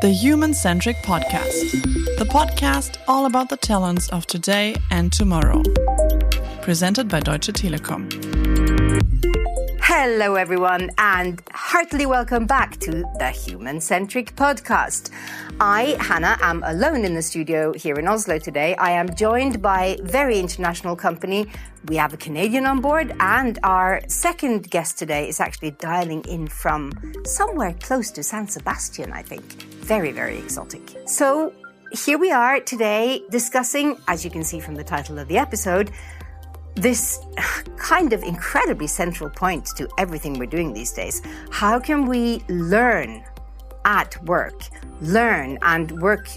the Human Centric Podcast, the podcast all about the talents of today and tomorrow. Presented by Deutsche Telekom. Hello, everyone, and heartily welcome back to the Human Centric Podcast. I, Hanne, am alone in the studio here in Oslo today. I am joined by very international company. We have a Canadian on board, and our second guest today is actually dialing in from somewhere close to San Sebastian, I think. Very, very exotic. So here we are today discussing, as you can see from the title of the episode, this kind of incredibly central point to everything we're doing these days. How can we learn at work, learn and work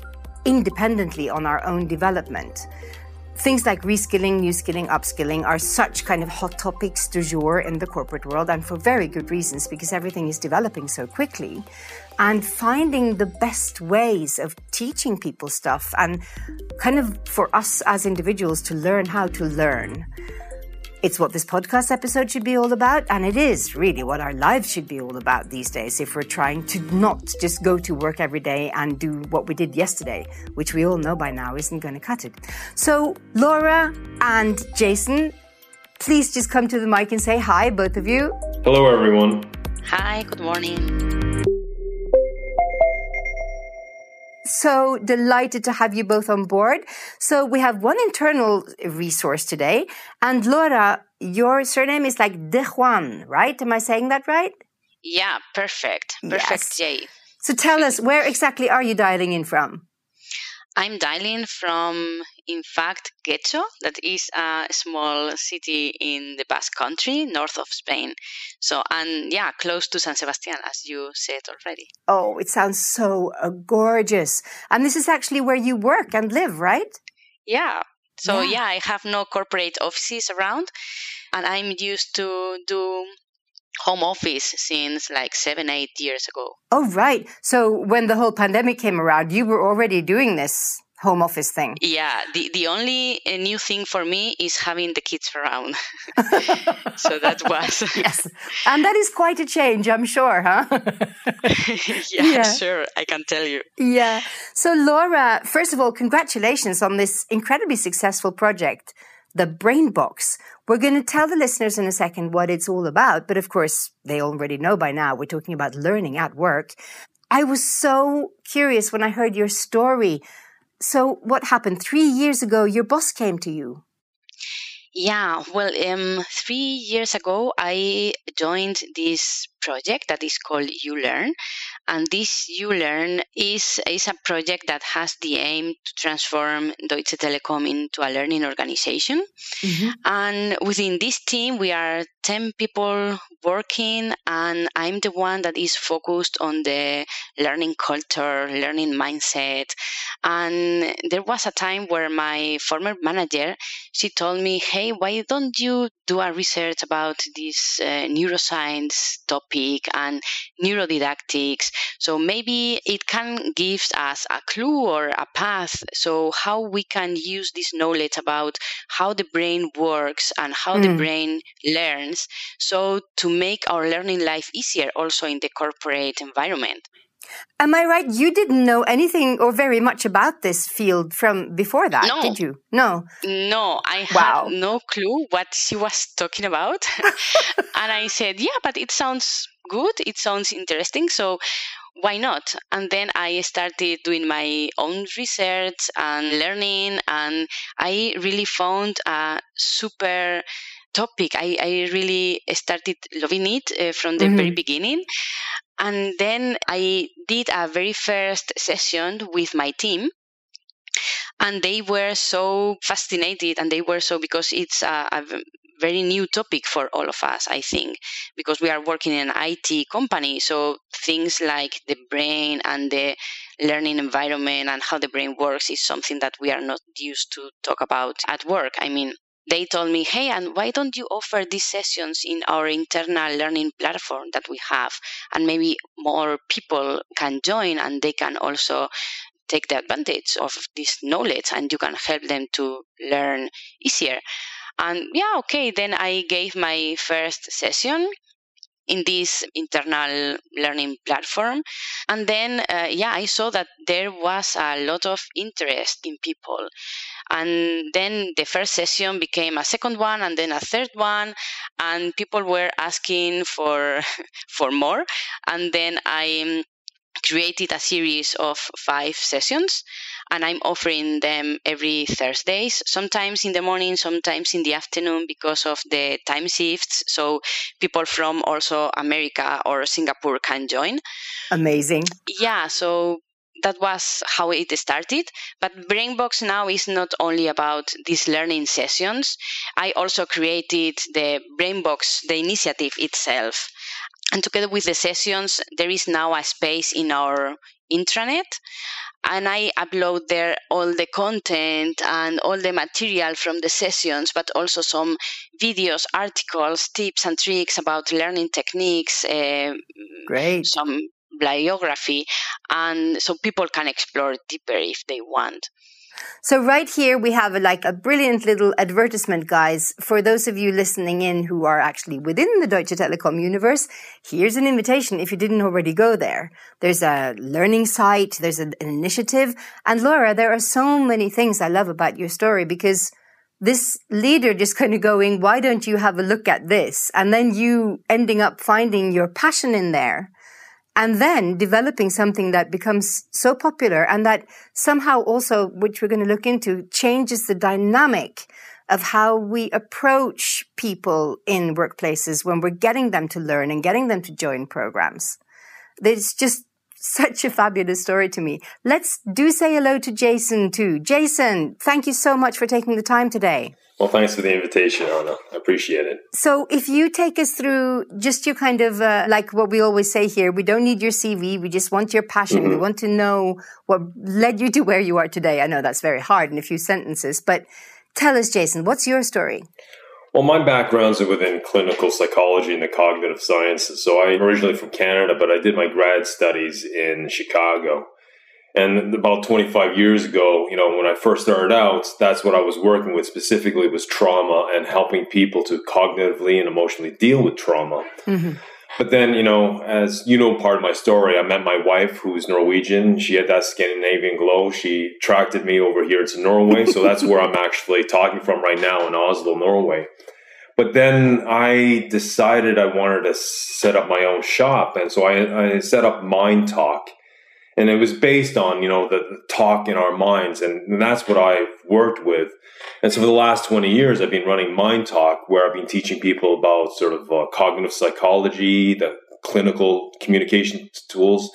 independently on our own development? Things like reskilling, new skilling, upskilling are such kind of hot topics du jour in the corporate world, and for very good reasons because everything is developing so quickly. And finding the best ways of teaching people stuff, and kind of for us as individuals to learn how to learn. It's what this podcast episode should be all about, and it is really what our lives should be all about these days if we're trying to not just go to work every day and do what we did yesterday, which we all know by now isn't going to cut it. So, Laura and Jason, please just come to the mic and say hi, both of you. Hello, everyone. Hi, good morning. So delighted to have you both on board. So we have one internal resource today. And Laura, your surname is like De Juan, right? Am I saying that right? Yeah, perfect. Perfect, Yes. Jay. So tell us, where exactly are you dialing in from? I'm dialing from, in fact, Guecho, that is a small city in the Basque Country, north of Spain. So, and yeah, close to San Sebastian, as you said already. Oh, it sounds so uh, gorgeous. And this is actually where you work and live, right? Yeah. So, Yeah. yeah, I have no corporate offices around, and I'm used to do home office since like seven, eight years ago. Oh, right. So when the whole pandemic came around, you were already doing this home office thing. Yeah, the, the only uh, new thing for me is having the kids around. so that was yes. And that is quite a change, I'm sure, huh? yeah, Yeah. sure, I can tell you. Yeah. So, Laura, first of all, congratulations on this incredibly successful project, the Brain Box. We're going to tell the listeners in a second what it's all about, but of course, they already know by now. We're talking about learning at work. I was so curious when I heard your story. So, what happened? Three years ago, your boss came to you. Yeah, well, um, three years ago, I joined this project that is called ULearn, and this ULearn is is a project that has the aim to transform Deutsche Telekom into a learning organization. And within this team, we are 10 people working, and I'm the one that is focused on the learning culture, learning mindset. And there was a time where my former manager, she told me, hey, why don't you do a research about this uh, neuroscience topic and neurodidactics? So maybe it can give us a clue or a path. So how we can use this knowledge about how the brain works and how the Mm. brain learns so to make our learning life easier also in the corporate environment Am I right? You didn't know anything or very much about this field from before that, No. did you? No. no i Wow. had no clue what she was talking about and i said yeah but it sounds good it sounds interesting so why not and then i started doing my own research and learning and i really found a super topic. I, I really started loving it uh, from the very Mhm. beginning. And then i did a very first session with my team and they were so fascinated and they were so because it's a very new topic for all of us i think because we are working in an it company. So things like the brain and the learning environment and how the brain works is something that we are not used to talk about at work. I mean they told me hey and why don't you offer these sessions in our internal learning platform that we have and maybe more people can join and they can also take the advantage of this knowledge and you can help them to learn easier. And yeah, okay, then I gave my first session in this internal learning platform. And then, uh, yeah, I saw that there was a lot of interest in people. And then the first session became a second one and then a third one. And people were asking for, for more. And then I um, created a series of five sessions and I'm offering them every Thursdays, sometimes in the morning, sometimes in the afternoon because of the time shifts. So people from also America or Singapore can join. Amazing. Yeah, so that was how it started. But Brainbox now is not only about these learning sessions. I also created the Brainbox, the initiative itself. And together with the sessions, there is now a space in our intranet and I upload there all the content and all the material from the sessions, but also some videos, articles, tips and tricks about learning techniques. Uh, Great. Some bibliography, and so people can explore deeper if they want. So right here we have a, like a brilliant little advertisement, guys. For those of you listening in who are actually within the Deutsche Telekom universe, here's an invitation if you didn't already go there. There's a learning site, there's an initiative. And Laura, there are so many things I love about your story because this leader just kind of going, why don't you have a look at this? And then you ending up finding your passion in there and then developing something that becomes so popular and that somehow also, which we're going to look into, changes the dynamic of how we approach people in workplaces when we're getting them to learn and getting them to join programs. It's just such a fabulous story to me. Let's do say hello to Jason too. Jason, thank you so much for taking the time today. Well, thanks for the invitation, Anna. I appreciate it. So, if you take us through just your kind of uh, like what we always say here, we don't need your CV. We just want your passion. Mm-hmm. We want to know what led you to where you are today. I know that's very hard in a few sentences, but tell us, Jason, what's your story? Well, my backgrounds are within clinical psychology and the cognitive sciences. So, I'm originally from Canada, but I did my grad studies in Chicago. And about 25 years ago, you know, when I first started out, that's what I was working with specifically was trauma and helping people to cognitively and emotionally deal with trauma. Mm-hmm. But then, you know, as you know, part of my story, I met my wife who's Norwegian. She had that Scandinavian glow. She attracted me over here to Norway. So that's where I'm actually talking from right now in Oslo, Norway. But then I decided I wanted to set up my own shop. And so I, I set up Mind Talk and it was based on you know the, the talk in our minds and, and, that's what i've worked with and so for the last 20 years i've been running mind talk where i've been teaching people about sort of uh, cognitive psychology the clinical communication tools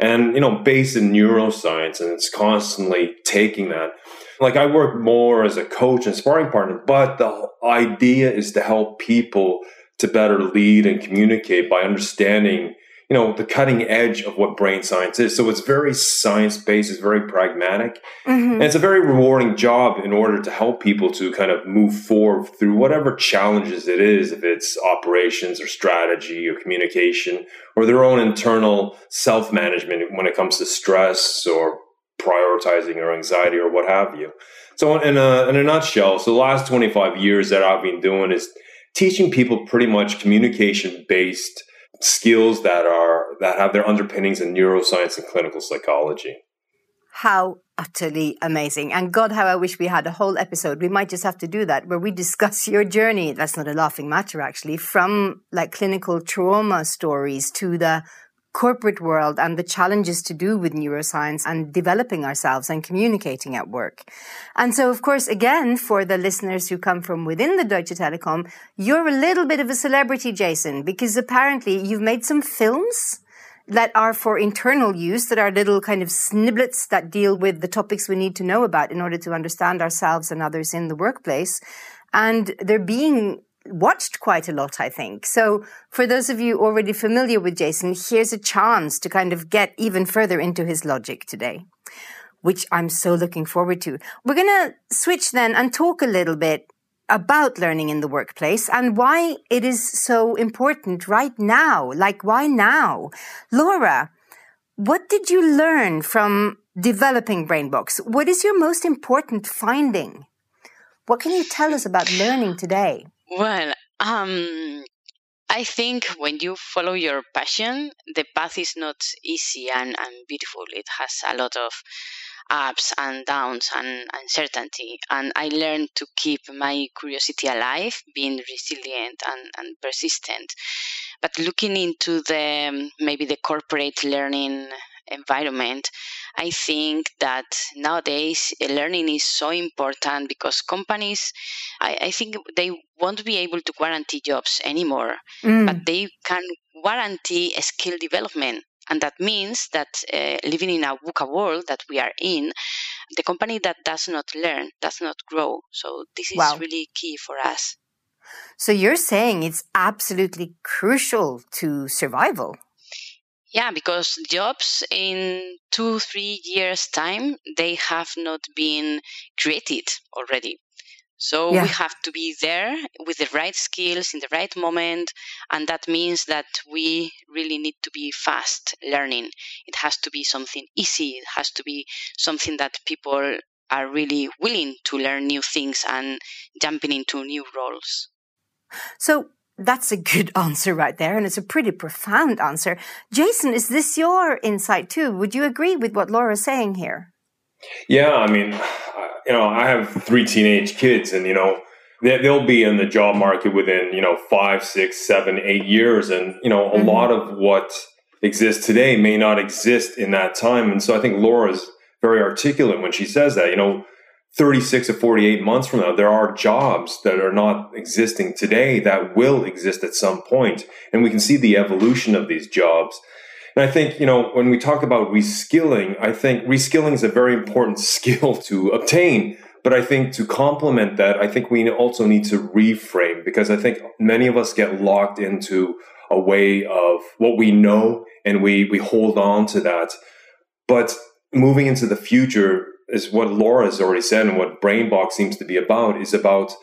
and you know based in neuroscience and it's constantly taking that. Like i work more as a coach and sparring partner but the idea is to help people to better lead and communicate by understanding you know the cutting edge of what brain science is. So it's very science based it's very pragmatic. Mm-hmm. and it's a very rewarding job in order to help people to kind of move forward through whatever challenges it is if it's operations or strategy or communication or their own internal self management when it comes to stress or prioritizing or anxiety or what have you. So in a, in a nutshell so the last 25 years that i've been doing is teaching people pretty much communication based skills that are that have their underpinnings in neuroscience and clinical psychology. How utterly amazing. And God, how I wish we had a whole episode. We might just have to do that where we discuss your journey. That's not a laughing matter, actually, from like clinical trauma stories to the corporate world and the challenges to do with neuroscience and developing ourselves and communicating at work. And so, of course, again, for the listeners who come from within the Deutsche Telekom, you're a little bit of a celebrity, Jason, because apparently you've made some films that are for internal use, that are little kind of snippets that deal with the topics we need to know about in order to understand ourselves and others in the workplace. And they're being watched quite a lot, I think. So for those of you already familiar with Jason, here's a chance to kind of get even further into his logic today, which I'm so looking forward to. We're going to switch then and talk a little bit about learning in the workplace and why it is so important right now. Like, why now? Laura, what did you learn from developing Brainbox? What is your most important finding? What can you tell us about learning today? Well, um, I think when you follow your passion, the path is not easy and, and beautiful. It has a lot of ups and downs and uncertainty. And I learned to keep my curiosity alive, being resilient and, and persistent. But looking into the maybe the corporate learning environment, I think that nowadays uh, learning is so important because companies, I, I think they won't be able to guarantee jobs anymore, mm. but they can guarantee skill development. And that means that uh, living in a VUCA world that we are in, the company that does not learn does not grow. So this is wow. really key for us. So you're saying it's absolutely crucial to survival. Yeah, because jobs in two, three years' time, they have not been created already. So yeah. we have to be there with the right skills in the right moment. And that means that we really need to be fast learning. It has to be something easy. It has to be something that people are really willing to learn new things and jumping into new roles. So that's a good answer right there. And it's a pretty profound answer. Jason, is this your insight too? Would you agree with what Laura's saying here? Yeah, I mean, you know, I have three teenage kids and, you know, they'll be in the job market within, you know, five, six, seven, eight years. And, you know, a mm-hmm. lot of what exists today may not exist in that time. And so I think Laura's very articulate when she says that, you know, 36 to 48 months from now, there are jobs that are not existing today that will exist at some point, And we can see the evolution of these jobs. And I think, you know, when we talk about reskilling, I think reskilling is a very important skill to obtain. But I think to complement that, I think we also need to reframe because I think many of us get locked into a way of what we know and we, we hold on to that. But moving into the future, is what Laura has already said and what BrainBox seems to be about is about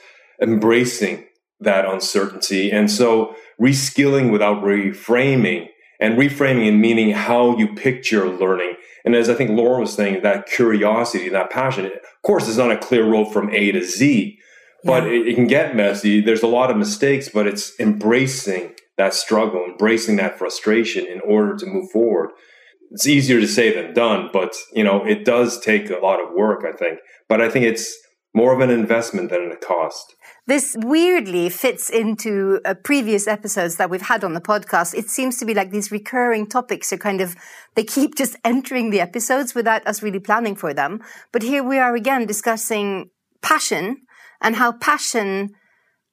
embracing that uncertainty. And so reskilling without reframing and reframing and meaning how you picture learning. And as I think Laura was saying, that curiosity, that passion, of course, it's not a clear road from A to Z, but yeah. it, it can get messy. There's a lot of mistakes, but it's embracing that struggle, embracing that frustration in order to move forward it's easier to say than done, but you know, it does take a lot of work, I think. But I think it's more of an investment than a cost. This weirdly fits into uh, previous episodes that we've had on the podcast. It seems to be like these recurring topics are kind of, they keep just entering the episodes without us really planning for them. But here we are again discussing passion and how passion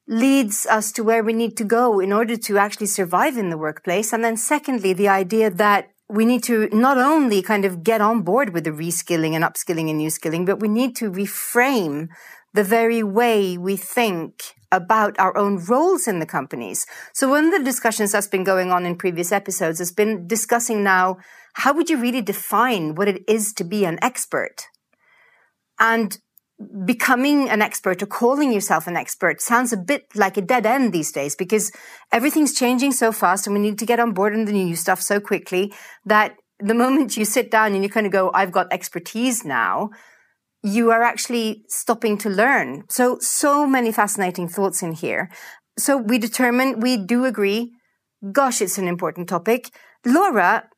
leads us to where we need to go in order to actually survive in the workplace. And then secondly, the idea that we need to not only kind of get on board with the reskilling and upskilling and new skilling, but we need to reframe the very way we think about our own roles in the companies. So one of the discussions that's been going on in previous episodes has been discussing now, how would you really define what it is to be an expert? And becoming an expert or calling yourself an expert sounds a bit like a dead end these days because everything's changing so fast and we need to get on board in the new stuff so quickly that the moment you sit down and you kind of go, I've got expertise now, you are actually stopping to learn. So, so many fascinating thoughts in here. So we determine, we do agree. Gosh, it's an important topic. Laura,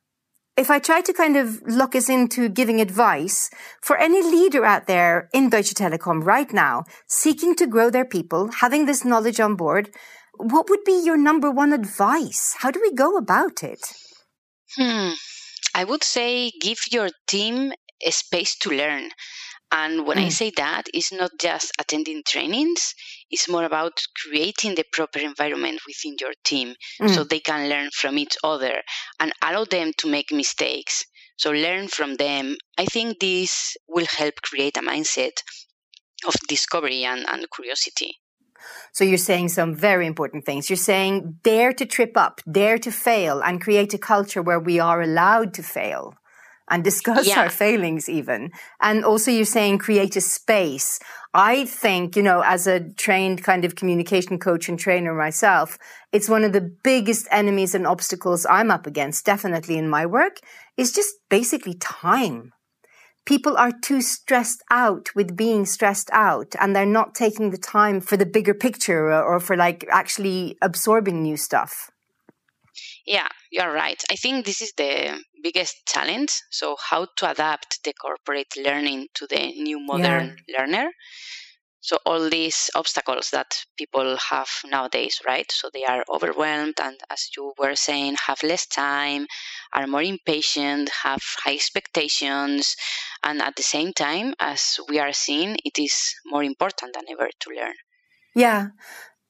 if I try to kind of lock us into giving advice for any leader out there in Deutsche Telekom right now, seeking to grow their people, having this knowledge on board, what would be your number one advice? How do we go about it? Hmm. I would say give your team a space to learn. And when mm. I say that, it's not just attending trainings, it's more about creating the proper environment within your team mm. so they can learn from each other and allow them to make mistakes. So learn from them. I think this will help create a mindset of discovery and, and curiosity. So you're saying some very important things. You're saying dare to trip up, dare to fail, and create a culture where we are allowed to fail and discuss yeah. our failings even. And also you're saying create a space. I think, you know, as a trained kind of communication coach and trainer myself, it's one of the biggest enemies and obstacles I'm up against, definitely in my work, is just basically time. People are too stressed out with being stressed out and they're not taking the time for the bigger picture or for like actually absorbing new stuff. Yeah, you're right. I think this is the biggest challenge. So, how to adapt the corporate learning to the new modern yeah. learner. So, all these obstacles that people have nowadays, right? So, they are overwhelmed, and as you were saying, have less time, are more impatient, have high expectations, and at the same time, as we are seeing, it is more important than ever to learn. Yeah.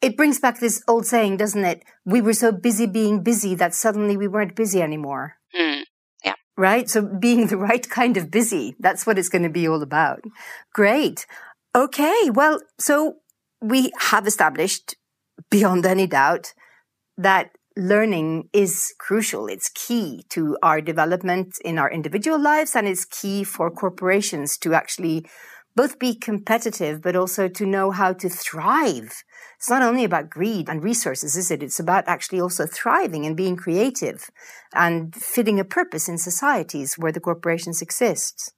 It brings back this old saying, doesn't it? We were so busy being busy that suddenly we weren't busy anymore. Mm, yeah. Right? So being the right kind of busy, that's what it's going to be all about. Great. Okay. Well, so we have established beyond any doubt that learning is crucial. It's key to our development in our individual lives and it's key for corporations to actually both be competitive, but also to know how to thrive. It's not only about greed and resources, is it? It's about actually also thriving and being creative and fitting a purpose in societies where the corporations exist.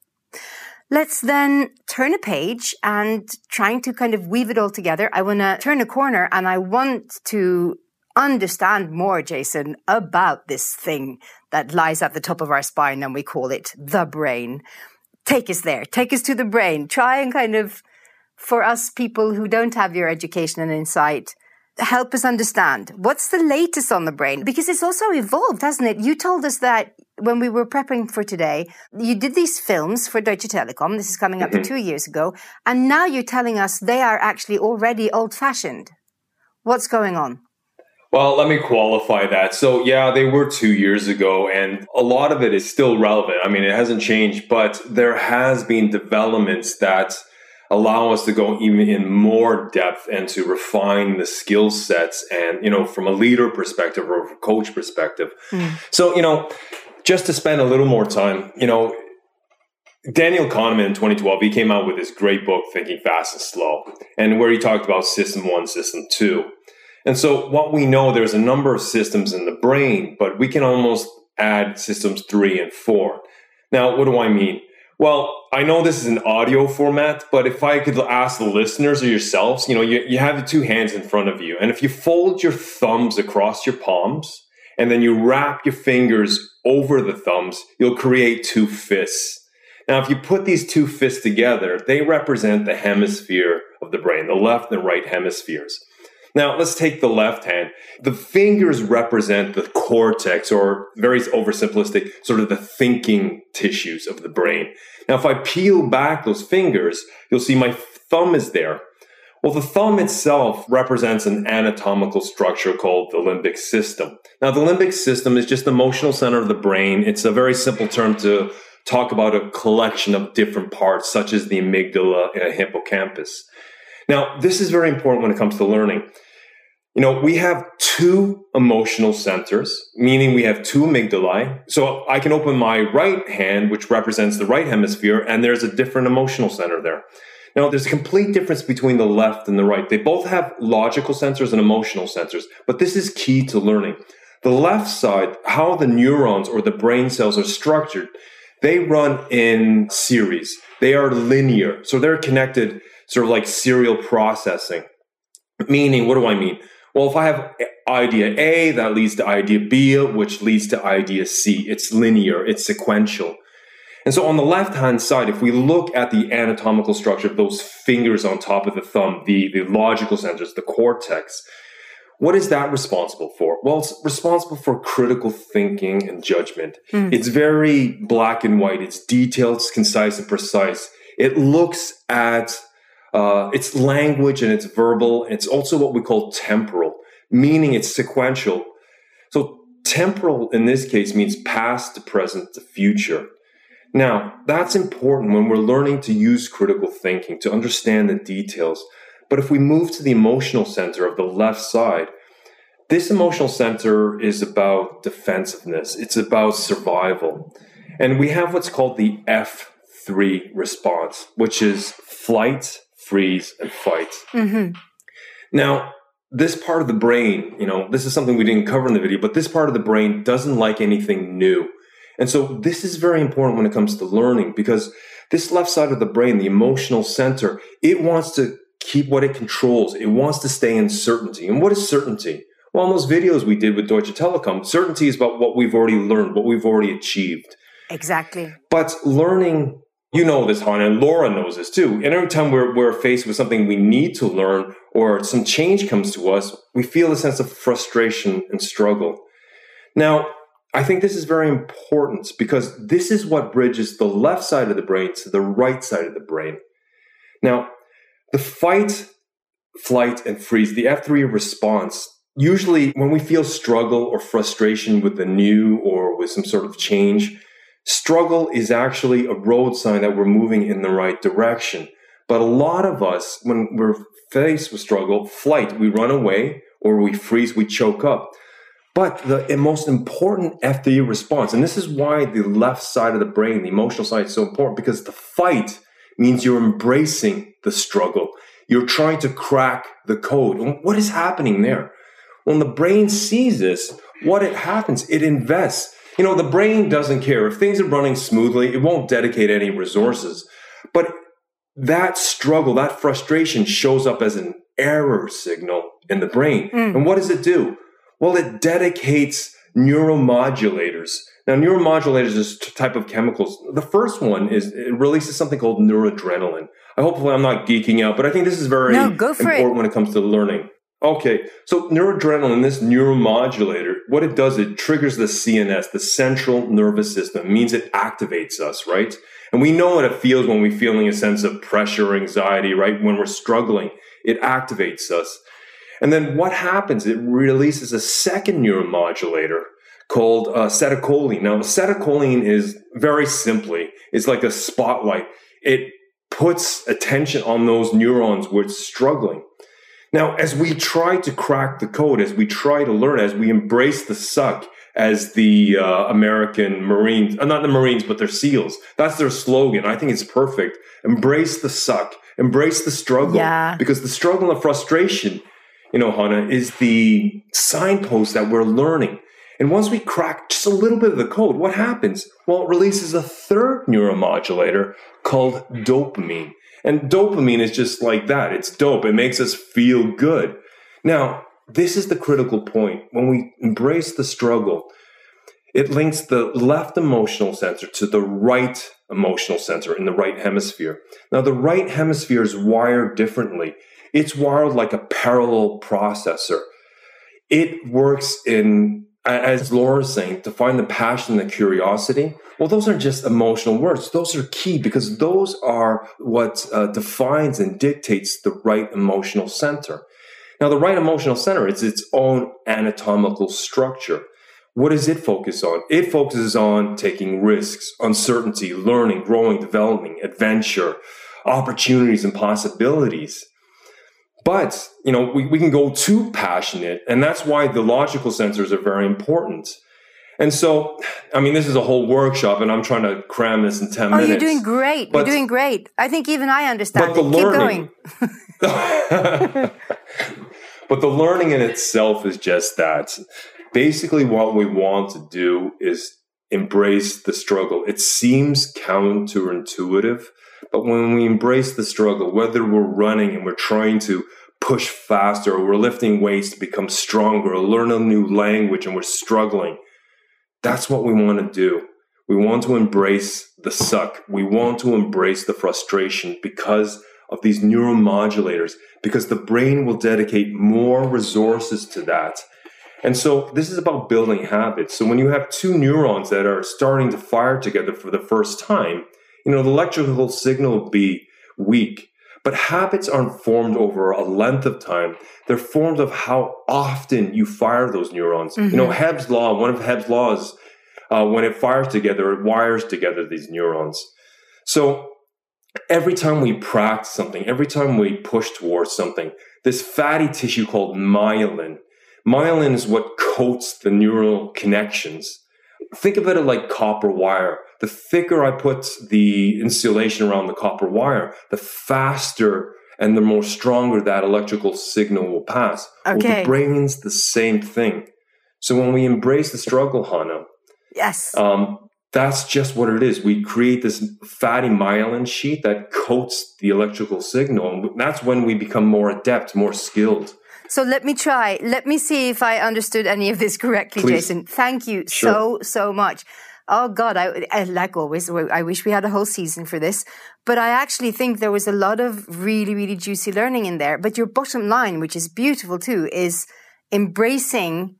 Let's then turn a page and trying to kind of weave it all together. I want to turn a corner and I want to understand more, Jason, about this thing that lies at the top of our spine and we call it the brain take us there, take us to the brain. Try and kind of, for us people who don't have your education and insight, help us understand what's the latest on the brain because it's also evolved, hasn't it? You told us that when we were prepping for today, you did these films for Deutsche Telekom. This is coming up mm-hmm. to two years ago. And now you're telling us they are actually already old fashioned. What's going on? Well, let me qualify that. So, yeah, they were two years ago, and a lot of it is still relevant. I mean, it hasn't changed, but there has been developments that allow us to go even in more depth and to refine the skill sets and, you know, from a leader perspective or a coach perspective. Mm. So, you know, just to spend a little more time, you know, Daniel Kahneman in 2012, he came out with this great book, Thinking Fast and Slow, and where he talked about system one, system two. And so what we know, there's a number of systems in the brain, but we can almost add systems three and four. Now, what do I mean? Well, I know this is an audio format, but if I could ask the listeners or yourselves, you know, you, you have the two hands in front of you. And if you fold your thumbs across your palms and then you wrap your fingers over the thumbs, you'll create two fists. Now, if you put these two fists together, they represent the hemisphere of the brain, the left and right hemispheres. Now, let's take the left hand. The fingers represent the cortex, or very oversimplistic, sort of the thinking tissues of the brain. Now, if I peel back those fingers, you'll see my thumb is there. Well, the thumb itself represents an anatomical structure called the limbic system. Now, the limbic system is just the emotional center of the brain. It's a very simple term to talk about a collection of different parts, such as the amygdala and hippocampus. Now, this is very important when it comes to learning you know, we have two emotional centers, meaning we have two amygdalae. So I can open my right hand, which represents the right hemisphere, and there's a different emotional center there. Now, there's a complete difference between the left and the right. They both have logical sensors and emotional sensors, but this is key to learning. The left side, how the neurons or the brain cells are structured, they run in series. They are linear. So they're connected sort of like serial processing. Meaning, what do I mean? Well, if I have idea A, that leads to idea B, which leads to idea C. It's linear, it's sequential. And so on the left hand side, if we look at the anatomical structure of those fingers on top of the thumb, the, the logical centers, the cortex, what is that responsible for? Well, it's responsible for critical thinking and judgment. Mm. It's very black and white. It's detailed, it's concise, and precise. It looks at uh, it's language and it's verbal. It's also what we call temporal, meaning it's sequential. So temporal in this case means past, to present, to future. Now, that's important when we're learning to use critical thinking, to understand the details. But if we move to the emotional center of the left side, this emotional center is about defensiveness, it's about survival. And we have what's called the F3 response, which is flight, freeze, and fight. Mm-hmm. Now, this part of the brain, you know, this is something we didn't cover in the video, but this part of the brain doesn't like anything new. And so this is very important when it comes to learning because this left side of the brain, the emotional center, it wants to keep what it controls. It wants to stay in certainty. And what is certainty? Well, in those videos we did with Deutsche Telekom, certainty is about what we've already learned, what we've already achieved. Exactly. But learning, you know this, Hanne, and Laura knows this too. And every time we're, we're faced with something we need to learn or some change comes to us, we feel a sense of frustration and struggle. Now, I think this is very important because this is what bridges the left side of the brain to the right side of the brain. Now, the fight, flight, and freeze, the F3 response, usually when we feel struggle or frustration with the new or with some sort of change, struggle is actually a road sign that we're moving in the right direction. But a lot of us, when we're faced with struggle, flight, we run away or we freeze, we choke up. But the most important F3 response, and this is why the left side of the brain, the emotional side, is so important because the fight means you're embracing the struggle. You're trying to crack the code. What is happening there? When the brain sees this, what it happens, it invests. You know, the brain doesn't care. If things are running smoothly, it won't dedicate any resources. That struggle, that frustration shows up as an error signal in the brain. Mm. And what does it do? Well, it dedicates neuromodulators. Now, neuromodulators is a type of chemicals. The first one is it releases something called noradrenaline. I hopefully I'm not geeking out, but I think this is very no, important it. when it comes to learning. Okay, so noradrenaline, this neuromodulator, what it does, it triggers the CNS, the central nervous system. It means it activates us, right? And we know what it feels when we're feeling a sense of pressure, or anxiety, right? When we're struggling, it activates us. And then what happens? It releases a second neuromodulator called uh, acetylcholine. Now, acetylcholine is very simply, it's like a spotlight. It puts attention on those neurons which are struggling. Now, as we try to crack the code, as we try to learn, as we embrace the suck, as the uh, American Marines, uh, not the Marines, but their SEALs. That's their slogan. I think it's perfect. Embrace the suck, embrace the struggle. Yeah. Because the struggle and frustration you know, Hanne, is the signpost that we're learning. And once we crack just a little bit of the code, what happens? Well, it releases a third neuromodulator called dopamine. And dopamine is just like that. It's dope. It makes us feel good. Now, this is the critical point. When we embrace the struggle, it links the left emotional center to the right emotional center in the right hemisphere. Now, the right hemisphere is wired differently it's wired like a parallel processor. It works in, as Laura's saying, to find the passion and the curiosity. Well, those are just emotional words. Those are key because those are what uh, defines and dictates the right emotional center. Now, the right emotional center is its own anatomical structure. What does it focus on? It focuses on taking risks, uncertainty, learning, growing, developing, adventure, opportunities, and possibilities. But, you know, we, we can go too passionate, and that's why the logical sensors are very important. And so, I mean, this is a whole workshop, and I'm trying to cram this in 10 oh, minutes. you're doing great. But, you're doing great. I think even I understand. But the learning, Keep going. but the learning in itself is just that. Basically, what we want to do is embrace the struggle. It seems counterintuitive, but when we embrace the struggle, whether we're running and we're trying to push faster or we're lifting weights to become stronger or learn a new language and we're struggling, that's what we want to do. We want to embrace the suck. We want to embrace the frustration because of these neuromodulators, because the brain will dedicate more resources to that. And so this is about building habits. So when you have two neurons that are starting to fire together for the first time, you know, the electrical signal will be weak, but habits aren't formed over a length of time. They're formed of how often you fire those neurons. Mm-hmm. You know, mm-hmm. Hebb's law, one of Hebb's laws, uh, when it fires together, it wires together these neurons. So every time we practice something, every time we push towards something, this fatty tissue called myelin, myelin is what coats the neural connections. Think of it like copper wire the thicker I put the insulation around the copper wire, the faster and the more stronger that electrical signal will pass. Okay. Well, the brain's the same thing. So when we embrace the struggle, Hanne, yes, um, that's just what it is. We create this fatty myelin sheet that coats the electrical signal, and that's when we become more adept, more skilled. So let me try. Let me see if I understood any of this correctly, Please. Jason. Thank you Sure. so, so much. Oh God, I, I like always. I wish we had a whole season for this, but I actually think there was a lot of really, really juicy learning in there. But your bottom line, which is beautiful too, is embracing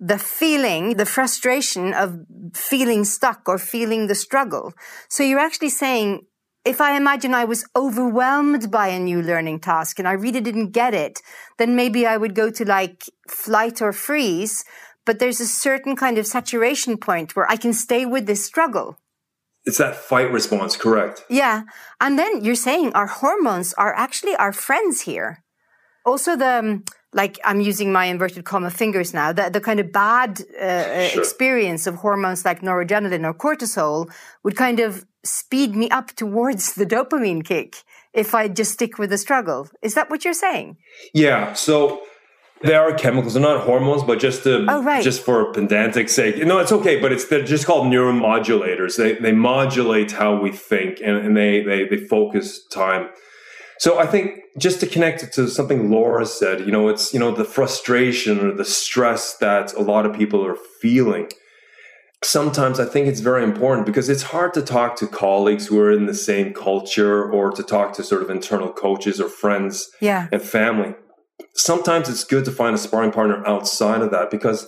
the feeling, the frustration of feeling stuck or feeling the struggle. So you're actually saying, if I imagine I was overwhelmed by a new learning task and I really didn't get it, then maybe I would go to like flight or freeze. But there's a certain kind of saturation point where I can stay with this struggle. It's that fight response, correct? Yeah. And then you're saying our hormones are actually our friends here. Also, the, um, like, I'm using my inverted comma fingers now, the, the kind of bad uh, Sure. experience of hormones like noradrenaline or cortisol would kind of speed me up towards the dopamine kick if I just stick with the struggle. Is that what you're saying? Yeah. So there are chemicals, they're not hormones, but just to, Oh, right. just for pedantic sake. No, it's okay, but it's they're just called neuromodulators. They they modulate how we think and, and they, they they focus time. So I think just to connect it to something Laura said, you know, it's you know the frustration or the stress that a lot of people are feeling. Sometimes I think it's very important because it's hard to talk to colleagues who are in the same culture or to talk to sort of internal coaches or friends Yeah. and family. Sometimes it's good to find a sparring partner outside of that because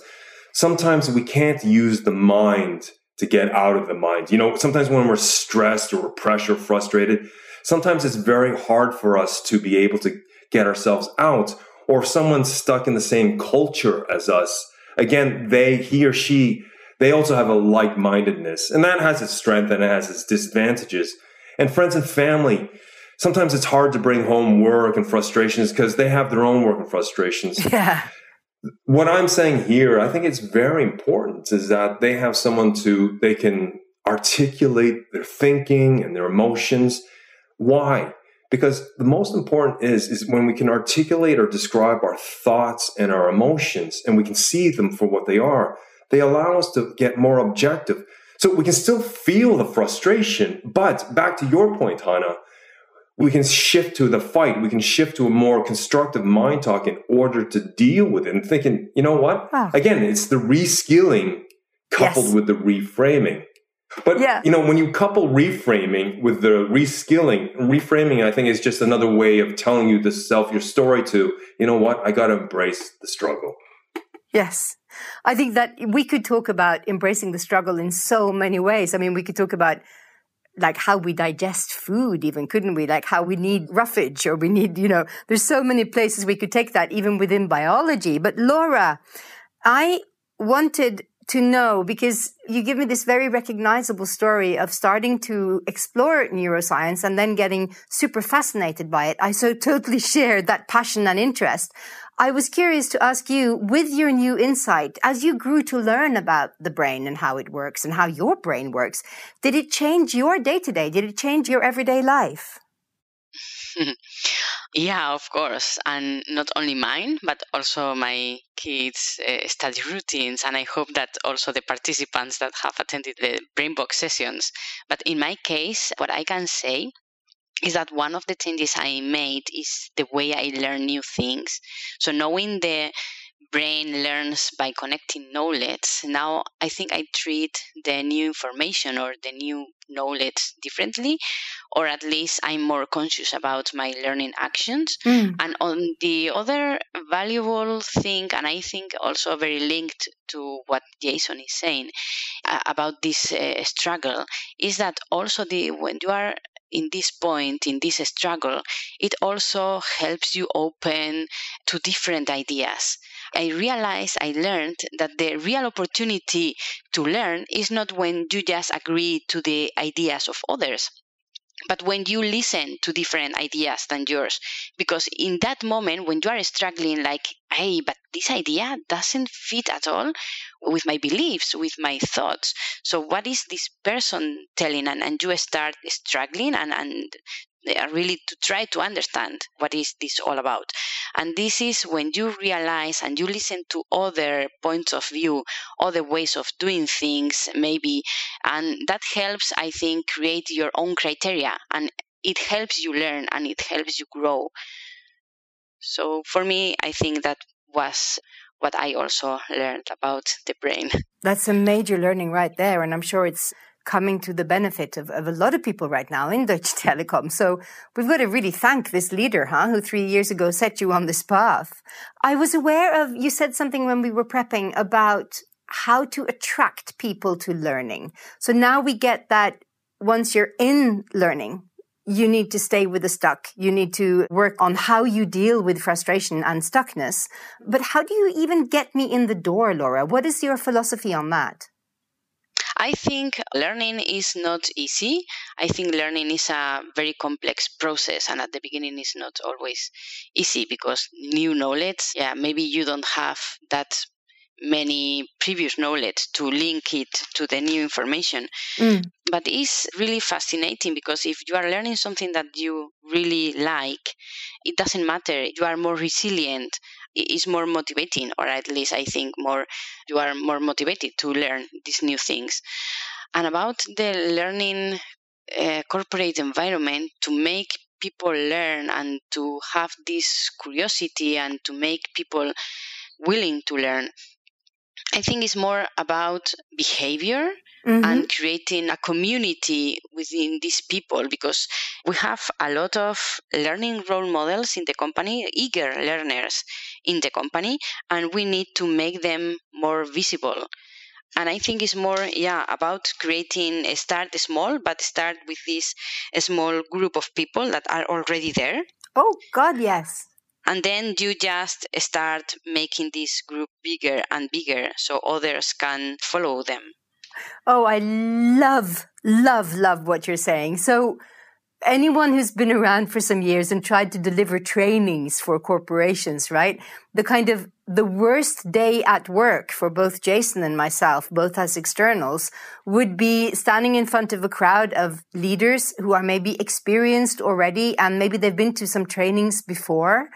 sometimes we can't use the mind to get out of the mind. You know, sometimes when we're stressed or we're pressure frustrated, sometimes it's very hard for us to be able to get ourselves out or if someone's stuck in the same culture as us. Again, they, he or she, they also have a like-mindedness and that has its strength and it has its disadvantages. And friends and family, sometimes it's hard to bring home work and frustrations because they have their own work and frustrations. Yeah. what I'm saying here, I think it's very important is that they have someone to, they can articulate their thinking and their emotions. Why? Because the most important is, is when we can articulate or describe our thoughts and our emotions and we can see them for what they are, they allow us to get more objective. So we can still feel the frustration, but back to your point, Hanne, we can shift to the fight. We can shift to a more constructive mind talk in order to deal with it and thinking, you know what? Wow. Again, it's the reskilling coupled Yes. with the reframing. But Yeah. you know, when you couple reframing with the reskilling, reframing, I think is just another way of telling you the self your story to, you know what, I gotta embrace the struggle. Yes. I think that we could talk about embracing the struggle in so many ways. I mean, we could talk about like how we digest food, even couldn't we? Like how we need roughage or we need, you know, there's so many places we could take that even within biology. But Laura, I wanted to know because you give me this very recognizable story of starting to explore neuroscience and then getting super fascinated by it. I so totally shared that passion and interest. I was curious to ask you, with your new insight, as you grew to learn about the brain and how it works and how your brain works, did it change your day to day? Did it change your everyday life? Yeah, of course. And not only mine, but also my kids' uh, study routines. And I hope that also the participants that have attended the Brainbox sessions. But in my case, what I can say is that one of the changes I made is the way I learn new things. So knowing the brain learns by connecting knowledge, now I think I treat the new information or the new knowledge differently, or at least I'm more conscious about my learning actions. And on the other valuable thing, and I think also very linked to what Jason is saying uh, about this uh, struggle, is that also the when you are in this point in this struggle, it also helps you open to different ideas. I realized, I learned that the real opportunity to learn is not when you just agree to the ideas of others, but when you listen to different ideas than yours because in that moment when you are struggling like hey but this idea doesn't fit at all with my beliefs with my thoughts. So what is this person telling? And, and you start struggling and and uh, really to try to understand what is this all about. And this is when you realize and you listen to other points of view other ways of doing things maybe. And that helps i think create your own criteria. And it helps you learn and it helps you grow. So for me, I think that was what I also learned about the brain. That's a major learning right there. And I'm sure it's coming to the benefit of, of a lot of people right now in Deutsche Telekom. So we've got to really thank this leader, huh, who three years ago set you on this path. I was aware of, you said something when we were prepping about how to attract people to learning. So now we get that once you're in learning, you need to stay with the stuck. You need to work on how you deal with frustration and stuckness. But how do you even get me in the door, Laura? What is your philosophy on that? I think learning is not easy. I think learning is a very complex process, and at the beginning, it's not always easy because new knowledge, yeah, maybe you don't have that many previous knowledge to link it to the new information. Mm. But it's really fascinating because if you are learning something that you really like, it doesn't matter. You are more resilient. It's more motivating, or at least I think more you are more motivated to learn these new things. And about the learning uh, corporate environment to make people learn and to have this curiosity and to make people willing to learn I think it's more about behavior mm-hmm. and creating a community within these people because we have a lot of learning role models in the company, eager learners in the company, and we need to make them more visible. And I think it's more, yeah, about creating, start small, but start with this small group of people that are already there. Oh, God, yes and then you just start making this group bigger and bigger so others can follow them. Oh i love love love what you're saying. So anyone who's been around for some years and tried to deliver trainings for corporations right? The kind of the worst day at work for both Jason and myself, both as externals, would be standing in front of a crowd of leaders who are maybe experienced already and maybe they've been to some trainings before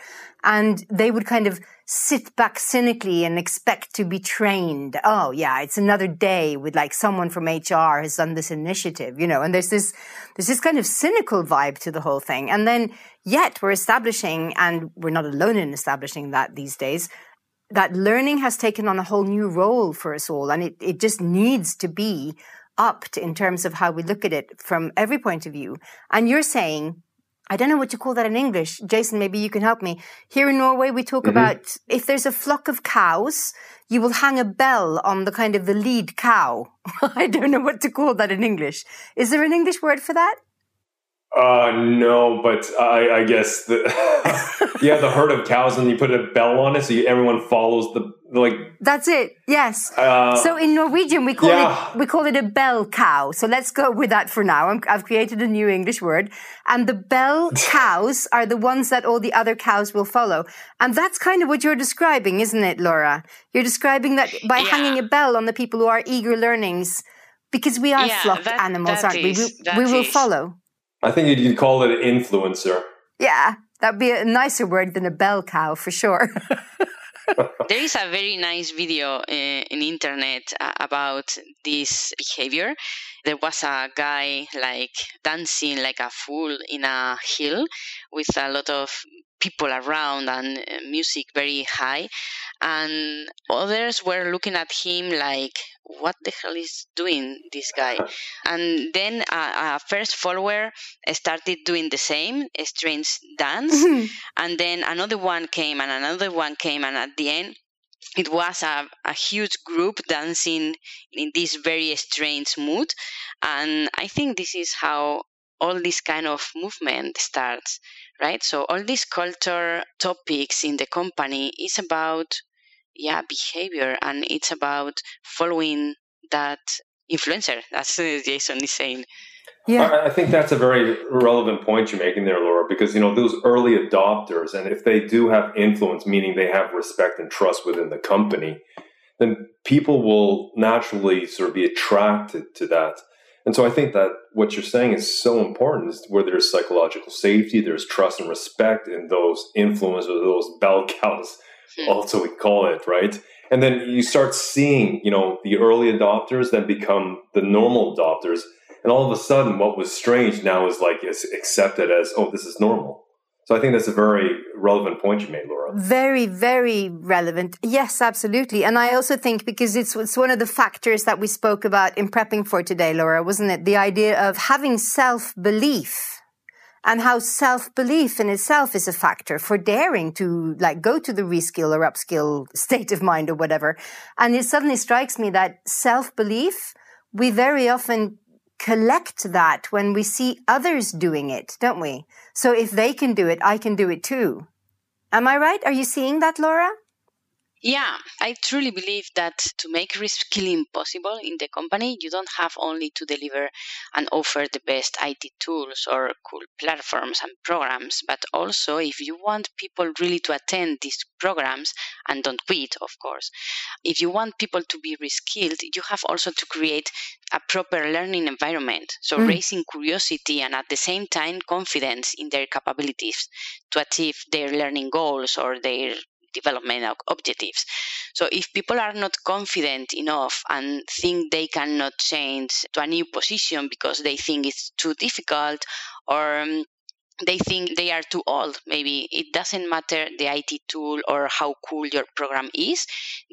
and they would kind of sit back cynically and expect to be trained. Oh yeah, it's another day with like someone from HR has done this initiative, you know, and there's this, there's this kind of cynical vibe to the whole thing. And then yet we're establishing, and we're not alone in establishing that these days, that learning has taken on a whole new role for us all. And it, it just needs to be upped in terms of how we look at it from every point of view. And you're saying, I don't know what you call that in English. Jason, maybe you can help me. Here in Norway, we talk mm-hmm. about if there's a flock of cows, you will hang a bell on the kind of the lead cow. I don't know what to call that in English. Is there an English word for that? Uh, no, but I, I guess the you have the herd of cows and you put a bell on it, so you, everyone follows the like. That's it. Yes. Uh, so in Norwegian, we call yeah. it we call it a bell cow. So let's go with that for now. i have created a new English word, and the bell cows are the ones that all the other cows will follow, and that's kind of what you're describing, isn't it, Laura? You're describing that by yeah. hanging a bell on the people who are eager learnings, because we are yeah, flock that, animals, that aren't is, we? We, we will follow. I think you'd call it an influencer. Yeah, that'd be a nicer word than a bell cow for sure. there is a very nice video uh, in internet uh, about this behavior. There was a guy like dancing like a fool in a hill with a lot of people around and uh, music very high and others were looking at him like what the hell is doing this guy? And then a, a first follower started doing the same strange dance. Mm-hmm. and then another one came and another one came and at the end it was a, a huge group dancing in this very strange mood. And i think this is how all this kind of movement starts right? So all these culture topics in the company is about yeah behavior and it's about following that influencer as jason is saying yeah. I think that's a very relevant point you're making there, Laura, because you know those early adopters, and if they do have influence, meaning they have respect and trust within the company, then people will naturally sort of be attracted to that. And so I think that what you're saying is so important is where there's psychological safety, there's trust and respect in those influencers, those bell cows Hmm. also we call it, right? And then you start seeing, you know, the early adopters then become the normal adopters. And all of a sudden, what was strange now is like it's accepted as, oh, this is normal. So I think that's a very relevant point you made, Laura. Very, very relevant. Yes, absolutely. And I also think because it's, it's one of the factors that we spoke about in prepping for today, Laura, wasn't it? The idea of having self belief and how self belief in itself is a factor for daring to like go to the reskill or upskill state of mind or whatever. And it suddenly strikes me that self belief, we very often collect that when we see others doing it, don't we? So if they can do it, I can do it too. Am I right? Are you seeing that, Laura? Yeah, I truly believe that to make reskilling possible in the company, you don't have only to deliver and offer the best IT tools or cool platforms and programs, but also if you want people really to attend these programs and don't quit, of course, if you want people to be reskilled, you have also to create a proper learning environment. So mm. raising curiosity and at the same time confidence in their capabilities to achieve their learning goals or their development objectives. So if people are not confident enough and think they cannot change to a new position because they think it's too difficult or um, they think they are too old. Maybe it doesn't matter the IT tool or how cool your program is.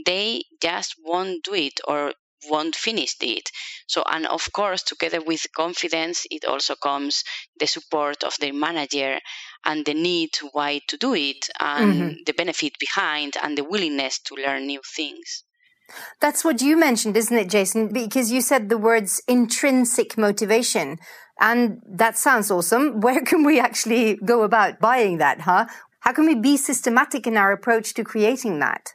They just won't do it or won't finish it. So, and of course, together with confidence, it also comes the support of the manager and the need why to do it and mm-hmm. the benefit behind and the willingness to learn new things. That's what you mentioned, isn't it, Jason? Because you said the words intrinsic motivation. And that sounds awesome. Where can we actually go about buying that, huh? How can we be systematic in our approach to creating that?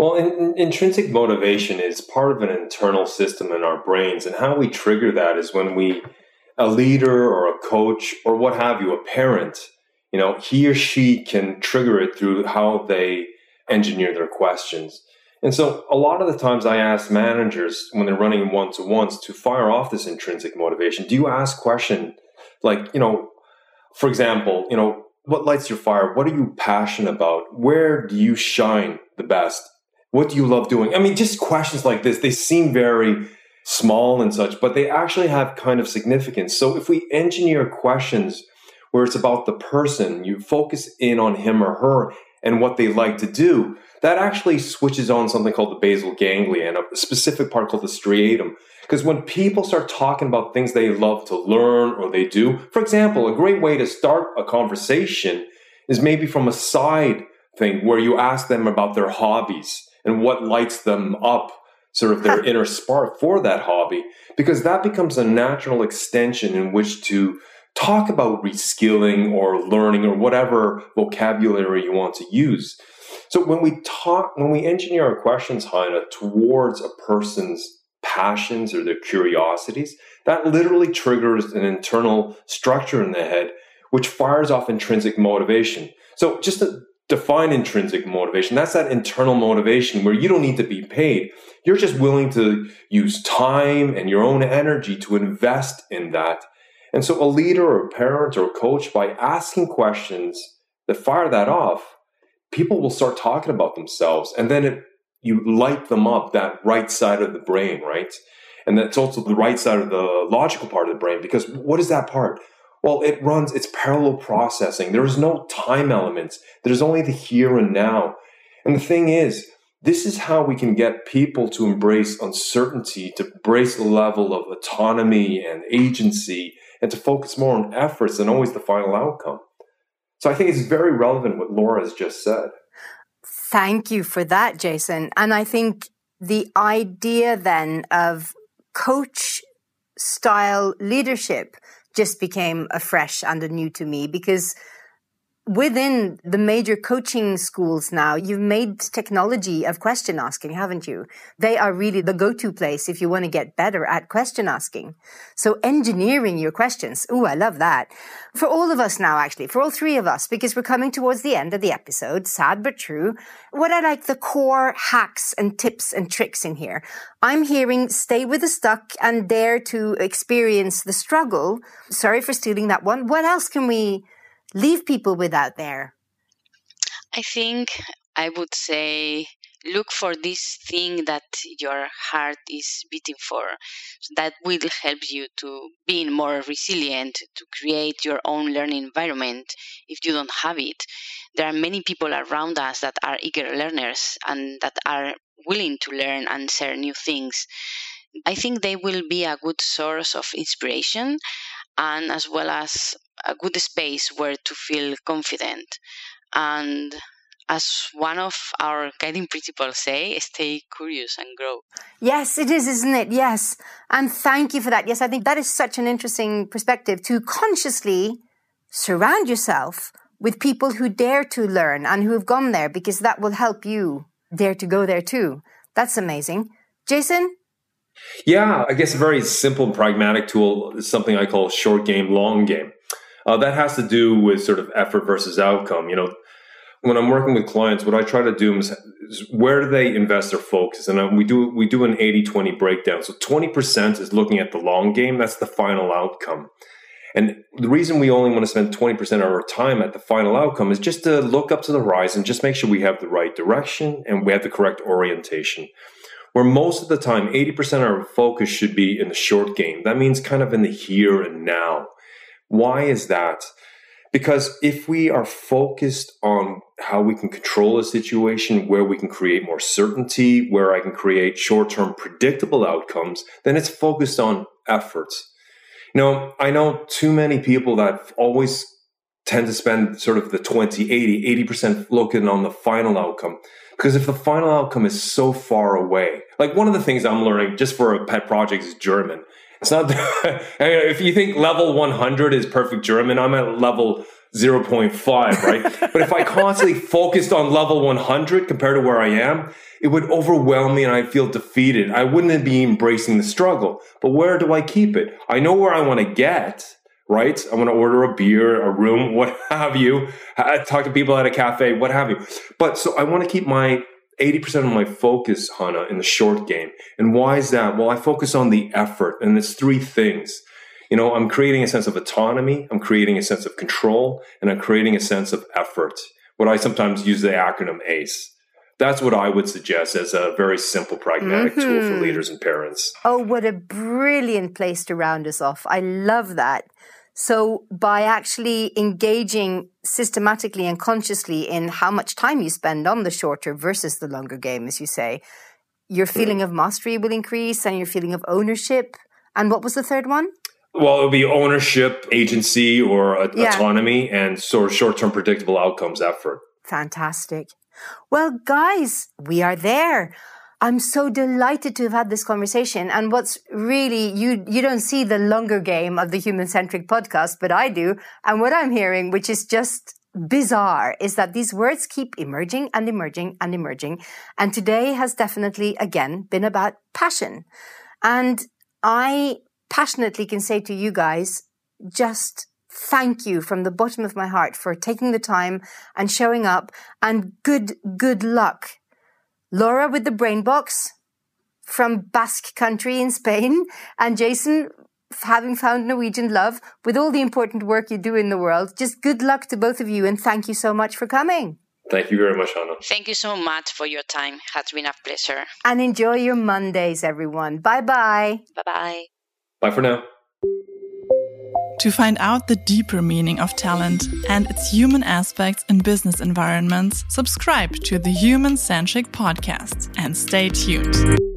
Well, in, in, intrinsic motivation is part of an internal system in our brains, and how we trigger that is when we, a leader or a coach or what have you, a parent, you know, he or she can trigger it through how they engineer their questions. And so, a lot of the times, I ask managers when they're running one to ones to fire off this intrinsic motivation. Do you ask question like, you know, for example, you know, what lights your fire? What are you passionate about? Where do you shine the best? What do you love doing? I mean, just questions like this, they seem very small and such, but they actually have kind of significance. So if we engineer questions where it's about the person, you focus in on him or her and what they like to do, that actually switches on something called the basal ganglia and a specific part called the striatum. Because when people start talking about things they love to learn or they do, for example, a great way to start a conversation is maybe from a side thing where you ask them about their hobbies and what lights them up, sort of their inner spark for that hobby, because that becomes a natural extension in which to talk about reskilling or learning or whatever vocabulary you want to use. So when we talk, when we engineer our questions, Hanne, towards a person's passions or their curiosities, that literally triggers an internal structure in the head, which fires off intrinsic motivation. So just to define intrinsic motivation. That's that internal motivation where you don't need to be paid. You're just willing to use time and your own energy to invest in that. And so a leader or a parent or a coach, by asking questions that fire that off, people will start talking about themselves. And then it, you light them up that right side of the brain, right? And that's also the right side of the logical part of the brain because what is that part? Well, it runs, it's parallel processing. There is no time elements. There's only the here and now. And the thing is, this is how we can get people to embrace uncertainty, to embrace a level of autonomy and agency, and to focus more on efforts than always the final outcome. So I think it's very relevant what Laura has just said. Thank you for that, Jason. And I think the idea then of coach style leadership just became afresh and new to me because within the major coaching schools now, you've made technology of question asking, haven't you? They are really the go-to place if you want to get better at question asking. So engineering your questions. Ooh, I love that. For all of us now, actually, for all three of us, because we're coming towards the end of the episode, sad but true. What I like the core hacks and tips and tricks in here. I'm hearing stay with the stuck and dare to experience the struggle. Sorry for stealing that one. What else can we leave people with out there? I think I would say look for this thing that your heart is beating for. That will help you to be more resilient, to create your own learning environment if you don't have it. There are many people around us that are eager learners and that are willing to learn and share new things. I think they will be a good source of inspiration and as well as a good space where to feel confident. And as one of our guiding principles say, stay curious and grow. Yes, it is, isn't it? Yes. And thank you for that. Yes, I think that is such an interesting perspective to consciously surround yourself with people who dare to learn and who have gone there because that will help you dare to go there too. That's amazing. Jason? Yeah, I guess a very simple and pragmatic tool is something I call short game, long game. Uh, that has to do with sort of effort versus outcome. You know, when I'm working with clients, what I try to do is, is where do they invest their focus? And uh, we do we do an 80-20 breakdown. So 20% is looking at the long game. That's the final outcome. And the reason we only want to spend 20% of our time at the final outcome is just to look up to the horizon, just make sure we have the right direction and we have the correct orientation. Where most of the time, 80% of our focus should be in the short game. That means kind of in the here and now. Why is that? Because if we are focused on how we can control a situation, where we can create more certainty, where I can create short term predictable outcomes, then it's focused on efforts. You know, I know too many people that always tend to spend sort of the 20, 80, 80% looking on the final outcome. Because if the final outcome is so far away, like one of the things I'm learning just for a pet project is German. It's not, if you think level 100 is perfect German, I'm at level 0.5, right? but if I constantly focused on level 100 compared to where I am, it would overwhelm me and I'd feel defeated. I wouldn't be embracing the struggle. But where do I keep it? I know where I want to get, right? I want to order a beer, a room, what have you, talk to people at a cafe, what have you. But so I want to keep my 80% of my focus, Hanne, in the short game. And why is that? Well, I focus on the effort, and it's three things. You know, I'm creating a sense of autonomy, I'm creating a sense of control, and I'm creating a sense of effort. What I sometimes use the acronym ACE. That's what I would suggest as a very simple, pragmatic mm-hmm. tool for mm-hmm. leaders and parents. Oh, what a brilliant place to round us off. I love that. So by actually engaging systematically and consciously in how much time you spend on the shorter versus the longer game, as you say, your mm. feeling of mastery will increase and your feeling of ownership. And what was the third one? Well, it would be ownership, agency, or yeah. autonomy, and sort of short-term predictable outcomes effort. Fantastic. Well, guys, we are there. I'm so delighted to have had this conversation. And what's really, you, you don't see the longer game of the human centric podcast, but I do. And what I'm hearing, which is just bizarre, is that these words keep emerging and emerging and emerging. And today has definitely, again, been about passion. And I passionately can say to you guys, just thank you from the bottom of my heart for taking the time and showing up and good, good luck Laura with the Brainbox from Basque country in Spain, and Jason having found Norwegian love with all the important work you do in the world. Just good luck to both of you, and thank you so much for coming. Thank you very much, Hanne. Thank you so much for your time. It has been a pleasure. And enjoy your Mondays, everyone. Bye bye. Bye bye. Bye for now. To find out the deeper meaning of talent and its human aspects in business environments, subscribe to the Human Centric podcast and stay tuned.